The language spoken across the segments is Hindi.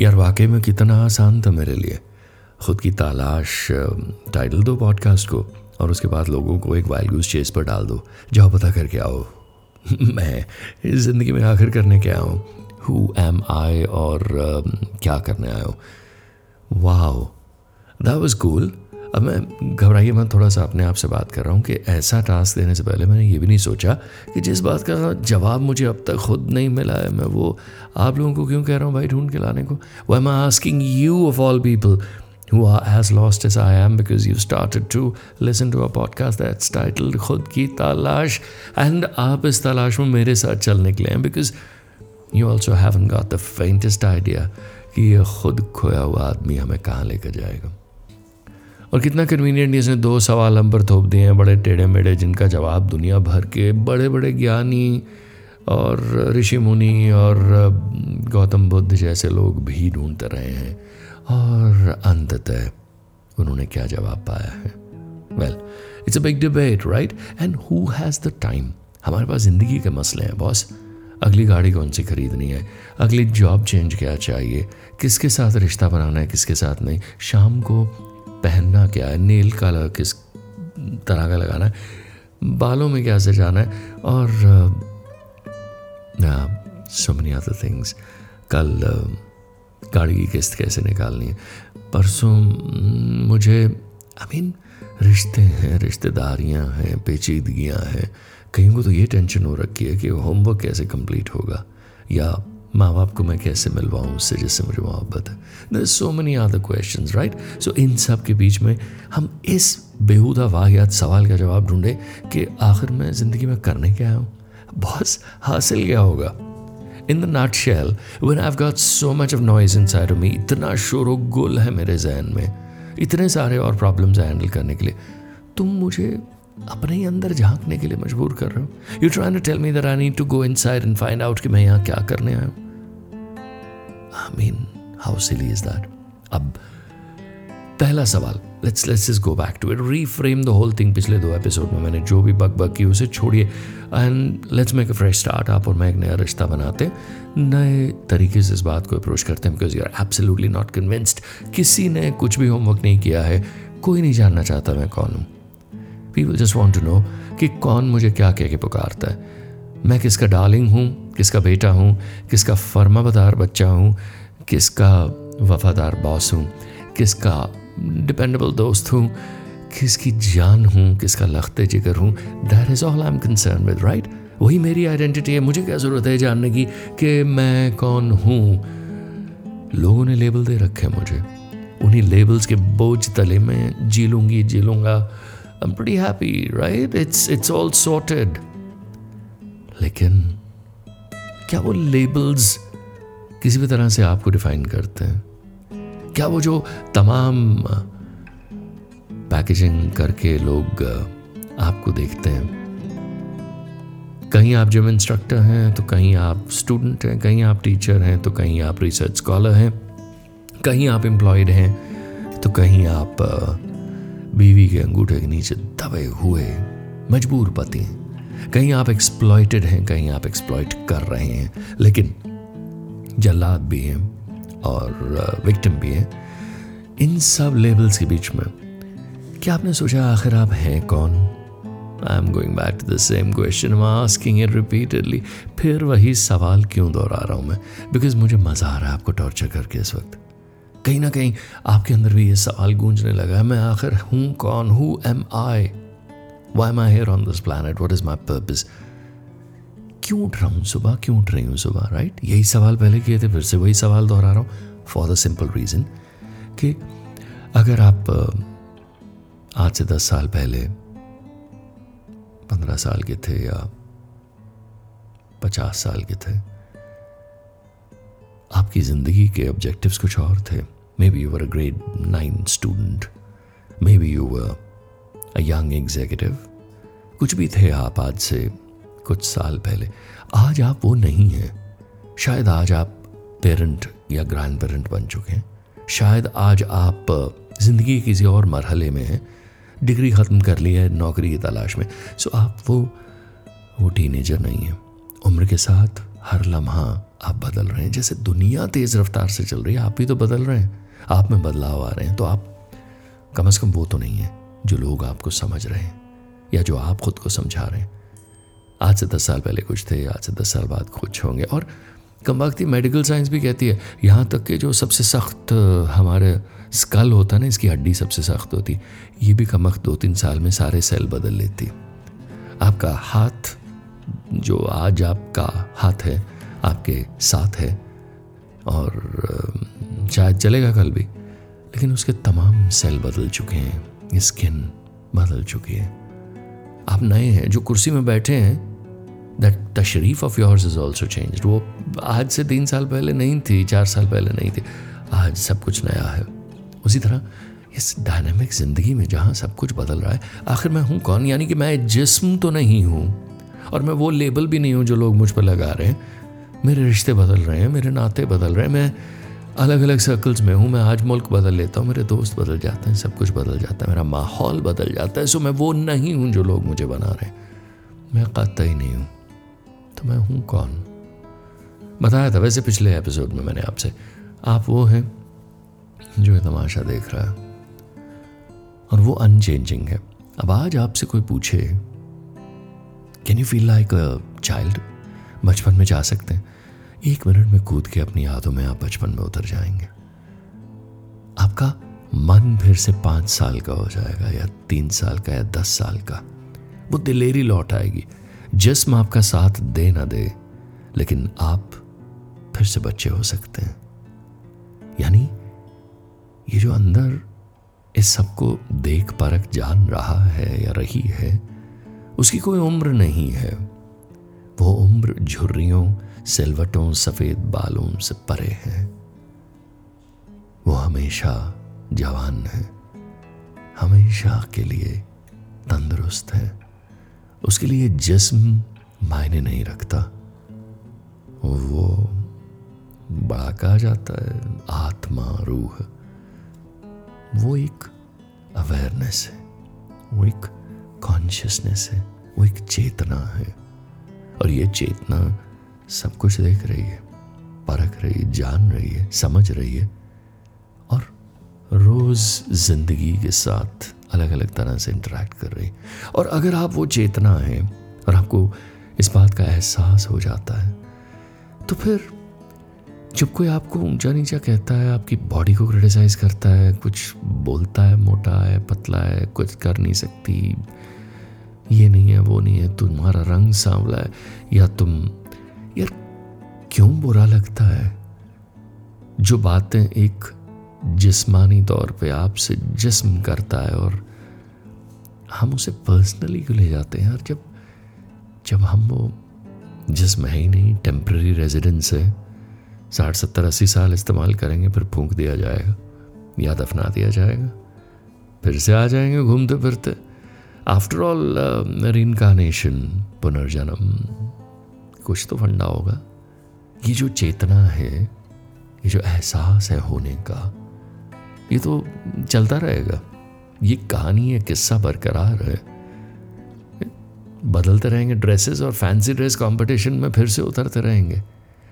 यार वाकई में कितना आसान था मेरे लिए। ख़ुद की तलाश टाइटल दो पॉडकास्ट को और उसके बाद लोगों को एक वाइल्ड चेस पर डाल दो। जाओ पता करके आओ। मैं इस ज़िंदगी में आखिर करने के आया हूँ? हु एम आई और uh, क्या करने आया हूँ? वाह दैट वॉज़ कूल अब मैं घबराइए मैं थोड़ा सा अपने आप से बात कर रहा हूँ कि ऐसा टास्क देने से पहले मैंने ये भी नहीं सोचा कि जिस बात का जवाब मुझे अब तक खुद नहीं मिला है, मैं वो आप लोगों को क्यों कह रहा हूँ भाई ढूंढ के लाने को? Why am asking you of all people who are as lost as I am? Because you've started to listen to a podcast that's खुद की तलाश and आप इस तलाश में मेरे साथ चल निकले हैं, because you also haven't got the faintest idea कि ये खुद खोया हुआ आदमी हमें कहाँ लेकर जाएगा। और कितना कन्वीनियंट इसने दो सवाल हम पर थोप दिए हैं, बड़े टेढ़े मेढ़े, जिनका जवाब दुनिया भर के बड़े बड़े ज्ञानी और ऋषि मुनि और गौतम बुद्ध जैसे लोग भी ढूंढते रहे हैं। और अंततः उन्होंने क्या जवाब पाया है? Well it's a big debate right and who has the time हमारे पास ज़िंदगी के मसले हैं बॉस अगली गाड़ी कौन सी खरीदनी है? अगली जॉब चेंज क्या चाहिए? किसके साथ रिश्ता बनाना है, किसके साथ नहीं? शाम को पहनना क्या है? नेल कलर किस तरह का लगाना है? बालों में क्या से जाना है? और सो मेनी अदर थिंग्स कल गाड़ी की किस्त कैसे निकालनी है? परसों मुझे आई मीन रिश्ते हैं, रिश्तेदारियाँ हैं, पेचीदगियाँ हैं। कहीं को तो ये टेंशन हो रखी है कि होमवर्क कैसे कंप्लीट होगा? या माँ बाप को मैं कैसे मिलवाऊँ उससे जिससे मुझे मोहब्बत है? There so many are the question right so इन सब के बीच में हम इस बेहूदा वाहियात सवाल का जवाब ढूंढे कि आखिर मैं ज़िंदगी में करने क्या हूँ? बॉस, हासिल क्या होगा? In the nutshell one I got so much of noise inside me इतना शोर गुल है मेरे जहन में, इतने सारे और प्रॉब्लम्स हैंडल करने के लिए, तुम मुझे अपने ही अंदर झांकने के लिए मजबूर कर रहे हो? You try to tell me that I need to go inside and find out कि मैं यहाँ क्या करने आया हूँ? I mean how silly is that अब, पहला सवाल let's let's just go back to it reframe the whole thing पिछले दो एपिसोड में मैंने जो भी बक बक की उसे छोड़िए। And let's make a fresh start आप और मैं एक नया रिश्ता बनाते नए तरीके से इस बात को अप्रोच करते हैं because you are absolutely not convinced किसी ने कुछ भी होमवर्क नहीं किया है, कोई नहीं जानना चाहता मैं कौन हूँ। People just want to know कि कौन मुझे क्या कह के पुकारता है। मैं किसका डार्लिंग हूँ, किसका बेटा हूँ, किसका फर्माबदार बच्चा हूँ, किसका वफादार बॉस हूँ, किसका डिपेंडेबल दोस्त हूँ, किसकी जान हूँ, किसका लखते जिगर हूँ। That is all I am concern with right वही मेरी आइडेंटिटी है। मुझे क्या ज़रूरत है जानने की कि मैं कौन हूँ? लोगों ने लेबल दे रखे हैं मुझे। उन्हीं लेबल्स के बोझ तले में जी लूँगी, जी लूँगा। I'm pretty happy, right? It's it's all sorted. लेकिन क्या वो लेबल्स किसी भी तरह से आपको डिफाइन करते हैं क्या वो जो तमाम पैकेजिंग करके लोग आपको देखते हैं कहीं आप जिम इंस्ट्रक्टर हैं तो कहीं आप स्टूडेंट हैं कहीं आप टीचर हैं तो कहीं आप रिसर्च स्कॉलर हैं कहीं आप एम्प्लॉयड हैं तो कहीं आप बीवी के अंगूठे के नीचे दबे हुए मजबूर पति कहीं आप एक्सप्लॉयटेड हैं, कहीं आप एक्सप्लॉयट कर रहे हैं, लेकिन जल्लाद भी हैं और विक्टिम भी हैं। इन सब लेवल्स के बीच में क्या आपने सोचा आखिर आप हैं कौन? I am going back to the same question asking it repeatedly फिर वही सवाल क्यों दोहरा रहा हूँ मैं? बिकॉज़ मुझे मज़ा आ रहा है आपको टॉर्चर करके इस वक्त। कहीं ना कहीं आपके अंदर भी ये सवाल गूंजने लगा है, मैं आखिर हूँ कौन? Who am I why am I here on this planet what is my purpose क्यों उठ रहा हूँ सुबह? क्यों उठ रही हूँ सुबह राइट यही सवाल पहले किए थे, फिर से वही सवाल दोहरा रहा हूँ फॉर द सिंपल रीज़न कि अगर आप आज से दस साल पहले, पंद्रह साल के थे या पचास साल के थे, आपकी ज़िंदगी के ऑब्जेक्टिव्स कुछ और थे। Be you were a grade nine student maybe were a young executive कुछ भी थे आप आज से कुछ साल पहले। आज आप वो नहीं हैं। शायद आज आप पेरेंट या ग्रैंड पेरेंट बन चुके हैं। शायद आज आप ज़िंदगी किसी और मरहले में हैं। डिग्री ख़त्म कर ली है नौकरी की तलाश में। सो आप वो वो टीनेजर नहीं हैं। उम्र के साथ हर लम्हा आप बदल रहे हैं। जैसे दुनिया तेज रफ्तार से चल रही है, आप भी तो बदल रहे हैं। आप में बदलाव आ रहे हैं तो आप कम से कम वो तो नहीं है जो लोग आपको समझ रहे हैं या जो आप खुद को समझा रहे हैं। आज से दस साल पहले कुछ थे, आज से दस साल बाद कुछ होंगे। और कम वक्त मेडिकल साइंस भी कहती है, यहाँ तक कि जो सबसे सख्त हमारे स्कल होता ना, इसकी हड्डी सबसे सख्त होती, ये भी कम वक्त दो तीन साल में सारे सेल बदल लेती। आपका हाथ, जो आज आपका हाथ है, आपके साथ है, और शायद चलेगा कल भी, लेकिन उसके तमाम सेल बदल चुके हैं स्किन बदल चुकी है। आप नए हैं, जो कुर्सी में बैठे हैं दैट तशरीफ़ of yours is also change वो आज से तीन साल पहले नहीं थी, चार साल पहले नहीं थी, आज सब कुछ नया है। उसी तरह, इस डायनेमिक ज़िंदगी में जहाँ सब कुछ बदल रहा है, आखिर मैं हूँ कौन? यानी कि मैं जिस्म तो नहीं हूँ, और मैं वो लेबल भी नहीं हूँ जो लोग मुझ पर लगा रहे हैं। मेरे रिश्ते बदल रहे हैं, मेरे नाते बदल रहे हैं, मैं अलग अलग सर्कल्स में हूँ, मैं आज मुल्क बदल लेता हूँ, मेरे दोस्त बदल जाते हैं, सब कुछ बदल जाता है, मेरा माहौल बदल जाता है, सो मैं वो नहीं हूँ जो लोग मुझे बना रहे हैं। मैं कहता ही नहीं हूँ तो मैं हूँ कौन? बताया था वैसे पिछले एपिसोड में मैंने आपसे, आप वो हैं जो तमाशा देख रहा है, और वो अनचेंजिंग है। अब आज आपसे कोई पूछे can you feel like a child बचपन में जा सकते हैं? एक मिनट में कूद के अपनी यादों में आप बचपन में उतर जाएँगे। आपका मन फिर से पाँच साल का हो जाएगा या तीन साल का या दस साल का। वो दिलेरी लौट आएगी। जिसम आपका साथ दे ना दे, लेकिन आप फिर से बच्चे हो सकते हैं। यानी ये जो अंदर इस सबको देख परख जान रहा है या रही है, उसकी कोई उम्र नहीं है। वो उम्र झुर्रियों सिलवटों, सफ़ेद बालों से परे हैं। वो हमेशा जवान है। हमेशा के लिए तंदुरुस्त है। उसके लिए जिस्म मायने नहीं रखता। वो बड़ा कहा जाता है, आत्मा रूह। वो एक अवेयरनेस है। वो एक कॉन्शियसनेस है। वो एक चेतना है। और ये चेतना सब कुछ देख रही है, परख रही है, जान रही है, समझ रही है और रोज ज़िंदगी के साथ अलग अलग तरह से इंटरेक्ट कर रही और अगर आप वो चेतना है और आपको इस बात का एहसास हो जाता है तो फिर जब कोई आपको ऊँचा नीचा कहता है, आपकी बॉडी को क्रिटिसाइज करता है, कुछ बोलता है, मोटा है, पतला है, कुछ कर नहीं सकती, ये नहीं है, वो नहीं है, तुम्हारा रंग सांवला है, या तुम यार, क्यों बुरा लगता है? जो बातें एक जिस्मानी तौर पे आपसे जिस्म करता है और हम उसे पर्सनली क्यों ले जाते हैं? यार जब जब हम वो जिस्म है ही नहीं टेम्प्रेरी रेजिडेंस है, साठ सत्तर अस्सी साल इस्तेमाल करेंगे, फिर फूंक दिया जाएगा या दफना दिया जाएगा, फिर से आ जाएँगे घूमते फिरते। आफ्टर ऑल रीनकारनेशन पुनर्जन्म कुछ तो फंडा होगा। ये जो चेतना है, ये जो एहसास है होने का, ये तो चलता रहेगा। ये कहानी है, किस्सा बरकरार है। बदलते रहेंगे ड्रेसेस और फैंसी ड्रेस कंपटीशन में फिर से उतरते रहेंगे।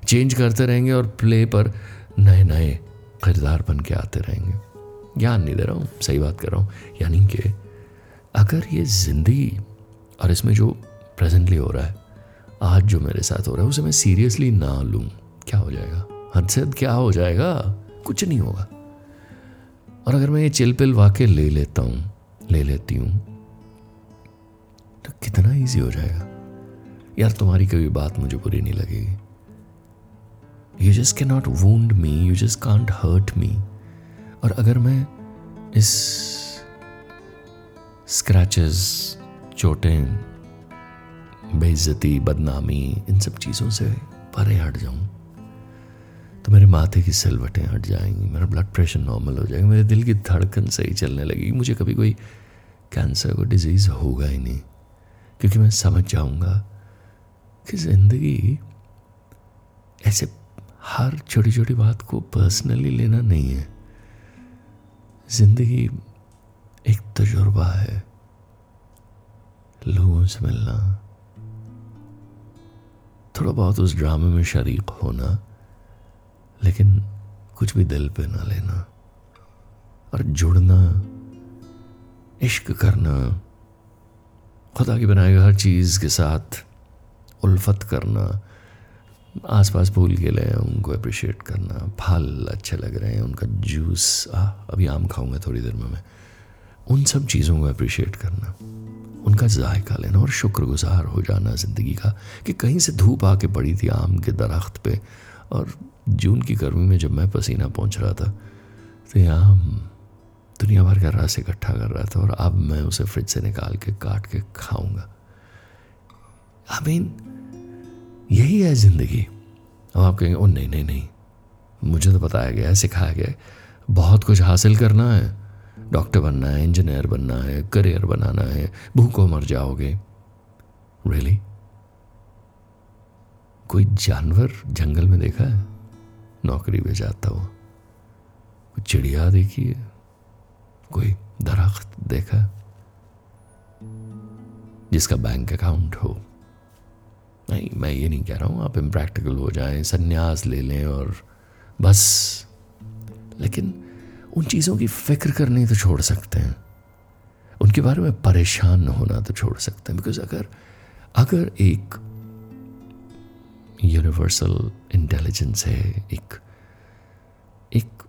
चेंज करते रहेंगे और प्ले पर नए नए किरदार बन के आते रहेंगे। ज्ञान नहीं दे रहा हूँ, सही बात कर रहा हूँ। यानी कि अगर ये ज़िंदगी और इसमें जो प्रेजेंटली हो रहा है आज जो मेरे साथ हो रहा है, उसे मैं सीरियसली ना लूँ। क्या हो जाएगा? हद से हद क्या हो जाएगा? कुछ नहीं होगा। और अगर मैं ये चिल पिल वाके ले लेता हूँ, ले लेती हूँ तो कितना इजी हो जाएगा। यार, तुम्हारी कभी बात मुझे बुरी नहीं लगेगी। You just can not wound me you just can't hurt me और अगर मैं इस स्क्रैचेस चोटें बेइज्जती, बदनामी, इन सब चीज़ों से परे हट जाऊँ। तो मेरे माथे की सिलवटें हट जाएँगी, मेरा ब्लड प्रेशर नॉर्मल हो जाएगा, मेरे दिल की धड़कन सही चलने लगेगी। मुझे कभी कोई कैंसर को डिज़ीज़ होगा ही नहीं, क्योंकि मैं समझ जाऊँगा कि ज़िंदगी ऐसे हर छोटी छोटी बात को पर्सनली लेना नहीं है। ज़िंदगी एक तजुर्बा है, लोगों से मिलना। थोड़ा बहुत उस ड्रामे में शरीक होना, लेकिन कुछ भी दिल पे ना लेना और जुड़ना, इश्क करना, खुदा की बनाई हर चीज़ के साथ उल्फत करना, आसपास फूल के लिए उनको अप्रिशिएट करना, फल अच्छे लग रहे हैं, उनका जूस आ अभी आम खाऊँगा थोड़ी देर में मैं। उन सब चीज़ों को अप्रिशिएट करना, उनका जायका लेना और शुक्रगुजार हो जाना ज़िंदगी का कि कहीं से धूप आके पड़ी थी आम के दरख्त पे और जून की गर्मी में जब मैं पसीना पहुँच रहा था तो ये आम दुनिया भर का रस इकट्ठा कर रहा था और अब मैं उसे फ्रिज से निकाल के काट के खाऊँगा। आई मीन यही है ज़िंदगी। अब आप कहेंगे ओ नहीं नहीं नहीं, मुझे तो बताया गया है, सिखाया गया है, बहुत कुछ हासिल करना है। डॉक्टर बनना है, इंजीनियर बनना है, करियर बनाना है, भूखों मर जाओगे। रियली? कोई जानवर जंगल में देखा है? नौकरी पे जाता हो। कोई चिड़िया देखी है? कोई दरख्त देखा जिसका बैंक अकाउंट हो। नहीं, मैं ये नहीं कह रहा हूँ, आप इम्प्रैक्टिकल हो जाएँ, संन्यास ले लें और बस। लेकिन उन चीज़ों की फ़िक्र करनी तो छोड़ सकते हैं। उनके बारे में परेशान होना तो छोड़ सकते हैं। बिकॉज़ अगर अगर एक यूनिवर्सल इंटेलिजेंस है, एक एक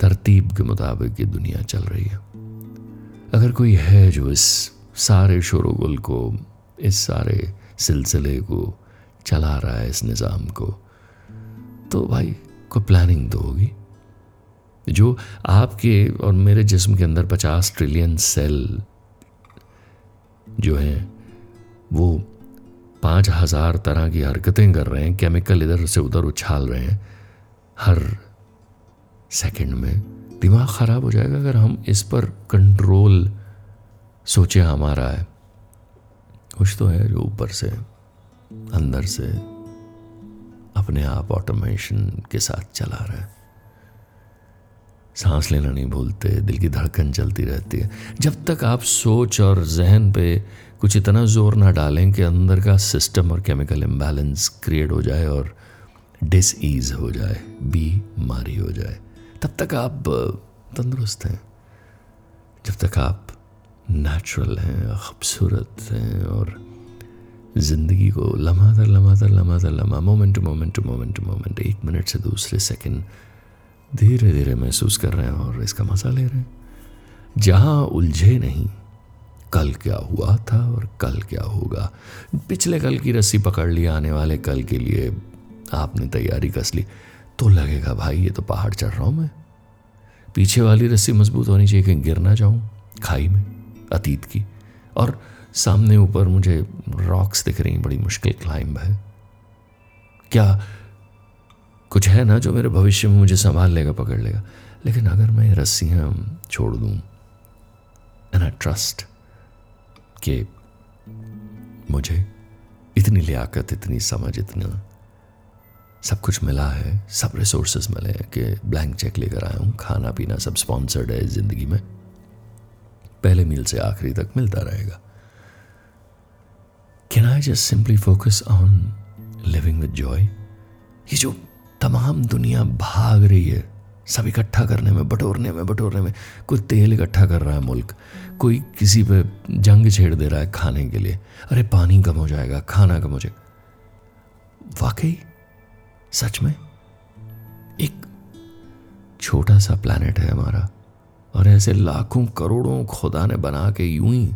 तरतीब के मुताबिक ये दुनिया चल रही है। अगर कोई है जो इस सारे शोरगुल को, इस सारे सिलसिले को चला रहा है, इस निज़ाम को तो भाई कोई प्लानिंग तो होगी। जो आपके और मेरे जिस्म के अंदर पचास ट्रिलियन सेल जो हैं, वो पाँच हज़ार तरह की हरकतें कर रहे हैं केमिकल इधर से उधर उछाल रहे हैं, हर सेकंड में दिमाग ख़राब हो जाएगा अगर हम इस पर कंट्रोल सोचे हमारा है। कुछ तो है जो ऊपर से, अंदर से अपने आप ऑटोमेशन के साथ चला रहा है। सांस लेना नहीं भूलते, दिल की धड़कन चलती रहती है। जब तक आप सोच और जहन पे कुछ इतना ज़ोर ना डालें कि अंदर का सिस्टम और केमिकल इम्बैलेंस क्रिएट हो जाए और डिस ईज हो जाए, बीमारी हो जाए, तब तक आप तंदुरुस्त हैं। जब तक आप नेचुरल हैं, खूबसूरत हैं और ज़िंदगी को लम्हा दर लम्हा दर लम्हा दर लम्हा moment to moment to moment to moment एक मिनट से दूसरे सेकंड धीरे धीरे महसूस कर रहे हैं और इसका मज़ा ले रहे हैं। जहाँ उलझे नहीं, कल क्या हुआ था और कल क्या होगा? पिछले कल की रस्सी पकड़ ली, आने वाले कल के लिए आपने तैयारी कस ली। तो लगेगा, भाई, ये तो पहाड़ चढ़ रहा हूँ मैं। पीछे वाली रस्सी मज़बूत होनी चाहिए कहीं गिर ना जाऊँ खाई में, अतीत की। और सामने ऊपर मुझे रॉक्स दिख रही बड़ी मुश्किल क्लाइंब है। क्या कुछ है ना जो मेरे भविष्य में मुझे संभाल लेगा, पकड़ लेगा। लेकिन अगर मैं रस्सियाँ छोड़ दूँ एंड आई ट्रस्ट कि मुझे इतनी लियाकत, इतनी समझ, इतना सब कुछ मिला है, सब रिसोर्सेज मिले हैं कि ब्लैंक चेक लेकर आया हूँ, खाना पीना सब स्पॉन्सर्ड है ज़िंदगी में। पहले मील से आखिरी तक मिलता रहेगा। Can I just simply focus on living with joy ये जो तमाम दुनिया भाग रही है। सब इकट्ठा करने में, बटोरने में बटोरने में। कोई तेल इकट्ठा कर रहा है मुल्क। कोई किसी पे जंग छेड़ दे रहा है खाने के लिए। अरे पानी कम हो जाएगा, खाना कम हो जाएगा। वाकई? सच में? एक छोटा सा प्लानट है हमारा। और ऐसे लाखों करोड़ों खुदा ने बना के यूँ ही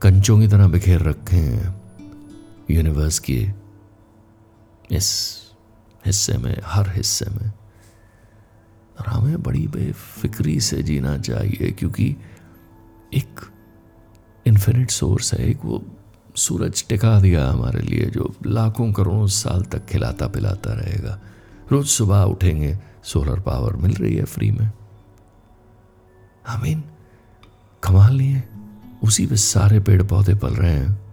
कंचों की तरह बिखेर रखे हैं। यूनिवर्स के इस हिस्से में, हर हिस्से में। और हमें बड़ी बेफिक्री से जीना चाहिए, क्योंकि एक इन्फिनिट सोर्स है, एक वो सूरज टिका दिया हमारे लिए, जो लाखों करोड़ों साल तक खिलाता पिलाता रहेगा। रोज सुबह उठेंगे सोलर पावर मिल रही है फ्री में। आमीन कमाल नहीं है। उसी पे सारे पेड़ पौधे पल रहे हैं।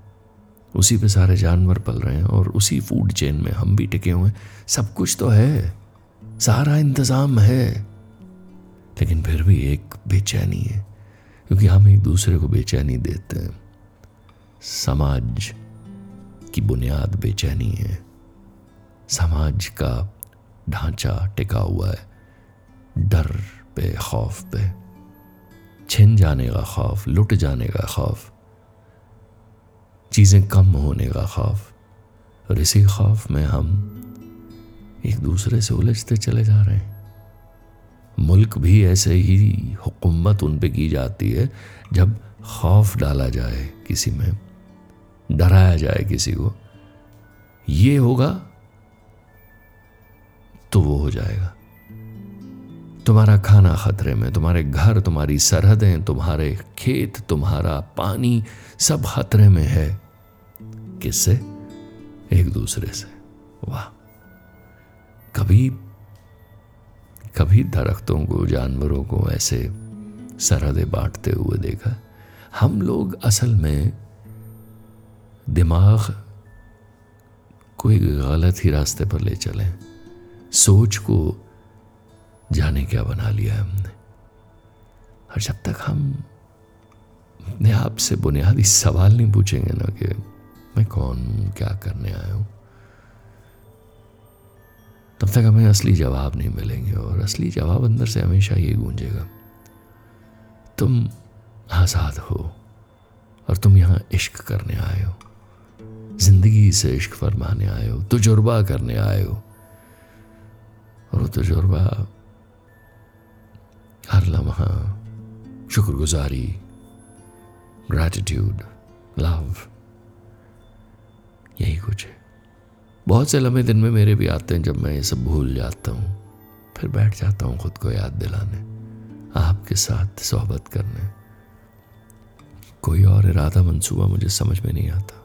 उसी पे सारे जानवर पल रहे हैं और उसी फ़ूड चेन में हम भी टिके हुए हैं। सब कुछ तो है। सारा इंतज़ाम है। लेकिन फिर भी एक बेचैनी है, क्योंकि हम एक दूसरे को बेचैनी देते हैं। समाज की बुनियाद बेचैनी है। समाज का ढांचा टिका हुआ है। डर पे, खौफ पे। छिन जाने का खौफ, लुट जाने का खौफ। चीज़ें कम होने का खौफ। और इसी खौफ में हम एक दूसरे से उलझते चले जा रहे हैं। मुल्क भी ऐसे ही हुकूमत उन पे की जाती है, जब खौफ डाला जाए किसी में, डराया जाए किसी को, ये होगा तो वो हो जाएगा। तुम्हारा खाना खतरे में, तुम्हारे घर, तुम्हारी सरहदें, तुम्हारे खेत, तुम्हारा पानी सब खतरे में है। किससे एक दूसरे से। वाह। कभी कभी दरख्तों को, जानवरों को ऐसे सरहदें बांटते हुए देखा, हम लोग असल में दिमाग कोई गलत ही रास्ते पर ले चले। सोच को जाने क्या बना लिया हमने। और जब तक हम अपने आप से बुनियादी सवाल नहीं पूछेंगे ना कि मैं कौन? क्या करने आया हूँ? तब तक हमें असली जवाब नहीं मिलेंगे और असली जवाब अंदर से हमेशा ये गूंजेगा, तुम आज़ाद हो और तुम यहाँ इश्क करने आए हो, ज़िंदगी से इश्क फरमाने आए हो, तजुर्बा करने आए हो। और वो तजुर्बा हर लम्हा शुक्रगुजारी ग्रैटिट्यूड लव यही कुछ है। बहुत से लम्बे दिन में मेरे भी आते हैं जब मैं ये सब भूल जाता हूँ। फिर बैठ जाता हूँ खुद को याद दिलाने, आपके साथ सोहबत करने। कोई और इरादा मंसूबा मुझे समझ में नहीं आता।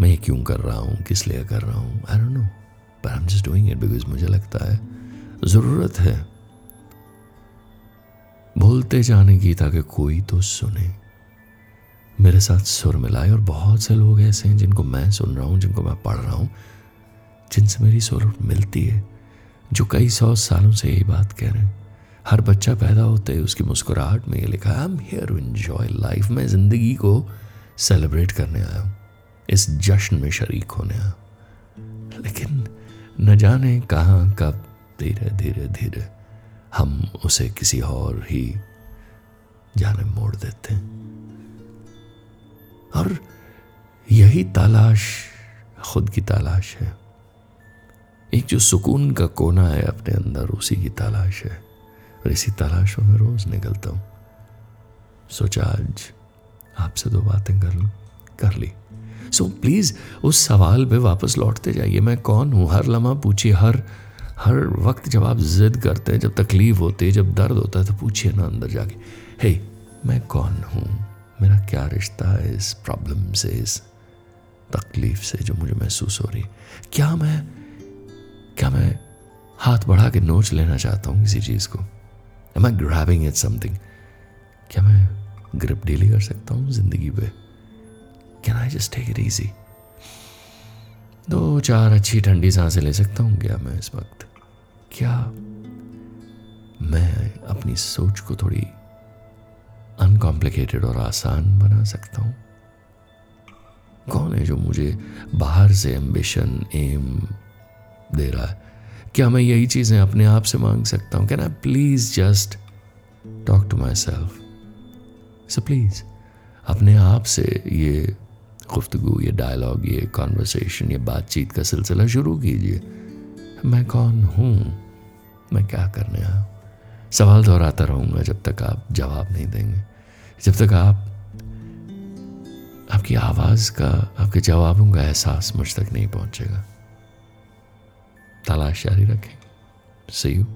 मैं ये क्यों कर रहा हूँ? किस लिए कर रहा हूँ? आई डोंट नो पर I am just doing it because मुझे लगता है ज़रूरत है। भूलते जाने की ताकि कोई तो सुने। मेरे साथ सुर मिलाए और बहुत से लोग ऐसे हैं जिनको मैं सुन रहा हूँ, जिनको मैं पढ़ रहा हूँ, जिनसे मेरी सुर मिलती है, जो कई सौ सालों से यही बात कह रहे हैं। हर बच्चा पैदा होते है उसकी मुस्कुराहट में ये लिखा I am here to enjoy life में ज़िंदगी को सेलिब्रेट करने आया हूँ, इस जश्न में शरीक होने आया लेकिन न जाने कहाँ, कब, धीरे धीरे धीरे हम उसे किसी और ही जाने मोड़ देते हैं। और यही तलाश खुद की तलाश है। एक जो सुकून का कोना है अपने अंदर उसी की तलाश है। और इसी तलाश में रोज निकलता हूँ। सोचा आज आपसे दो बातें कर लू कर ली। सो so, प्लीज़ उस सवाल पे वापस लौटते जाइए। मैं कौन हूँ? हर लम्हा पूछिए हर हर वक्त जब आप जिद करते हैं जब तकलीफ़ होती है जब दर्द होता है तो पूछिए ना अंदर जाके। हे hey, मैं कौन हूँ? मेरा क्या रिश्ता है इस प्रॉब्लम से, इस तकलीफ़ से जो मुझे महसूस हो रही? क्या मैं क्या मैं हाथ बढ़ा के नोच लेना चाहता हूँ किसी चीज़ को? Am I grabbing it something क्या मैं ग्रिप डीली कर सकता हूँ ज़िंदगी पे? Can I just take it easy दो चार अच्छी ठंडी साँसें ले सकता हूँ क्या मैं इस वक्त? क्या मैं अपनी सोच को थोड़ी अनकॉम्प्लिकेटेड और आसान बना सकता हूँ। कौन है जो मुझे बाहर से एम्बिशन एम दे रहा है? क्या मैं यही चीज़ें अपने आप से मांग सकता हूँ? Can I please just talk to myself so please अपने आप से ये गुफ्तगु, ये डायलॉग ये कॉन्वर्सेशन ये बातचीत का सिलसिला शुरू कीजिए। मैं कौन हूँ? मैं क्या करने आया सवाल दोहराता रहूँगा जब तक आप जवाब नहीं देंगे। जब तक आप, आपकी आवाज़ का, आपके जवाबों का एहसास मुझ तक नहीं पहुंचेगा। तलाश जारी रखें। सही यू